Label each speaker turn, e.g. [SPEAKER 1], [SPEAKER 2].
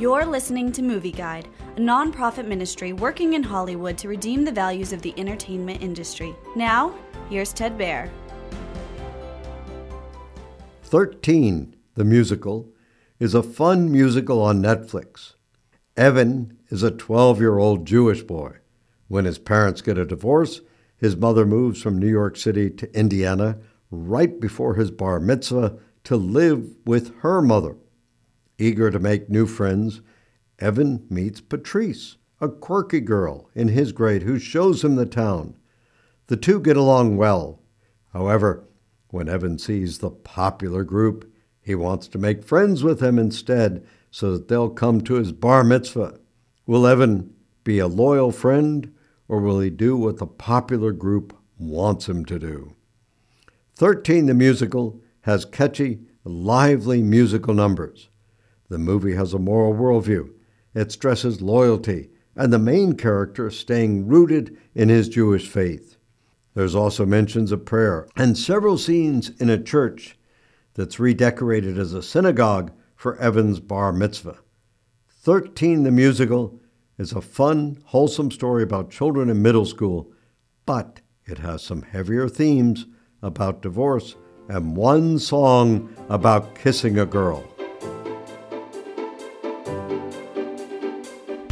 [SPEAKER 1] You're listening to Movie Guide, a nonprofit ministry working in Hollywood to redeem the values of the entertainment industry. Now, here's Ted Baehr.
[SPEAKER 2] 13, the musical, is a fun musical on Netflix. Evan is a 12 year old Jewish boy. When his parents get a divorce, his mother moves from New York City to Indiana right before his bar mitzvah to live with her mother. Eager to make new friends, Evan meets Patrice, a quirky girl in his grade who shows him the town. The two get along well. However, when Evan sees the popular group, he wants to make friends with them instead so that they'll come to his bar mitzvah. Will Evan be a loyal friend or will he do what the popular group wants him to do? 13 the musical has catchy, lively musical numbers. The movie has a moral worldview. It stresses loyalty and the main character staying rooted in his Jewish faith. There's also mentions of prayer and several scenes in a church that's redecorated as a synagogue for Evan's bar mitzvah. 13 the musical is a fun, wholesome story about children in middle school, but it has some heavier themes about divorce and one song about kissing a girl.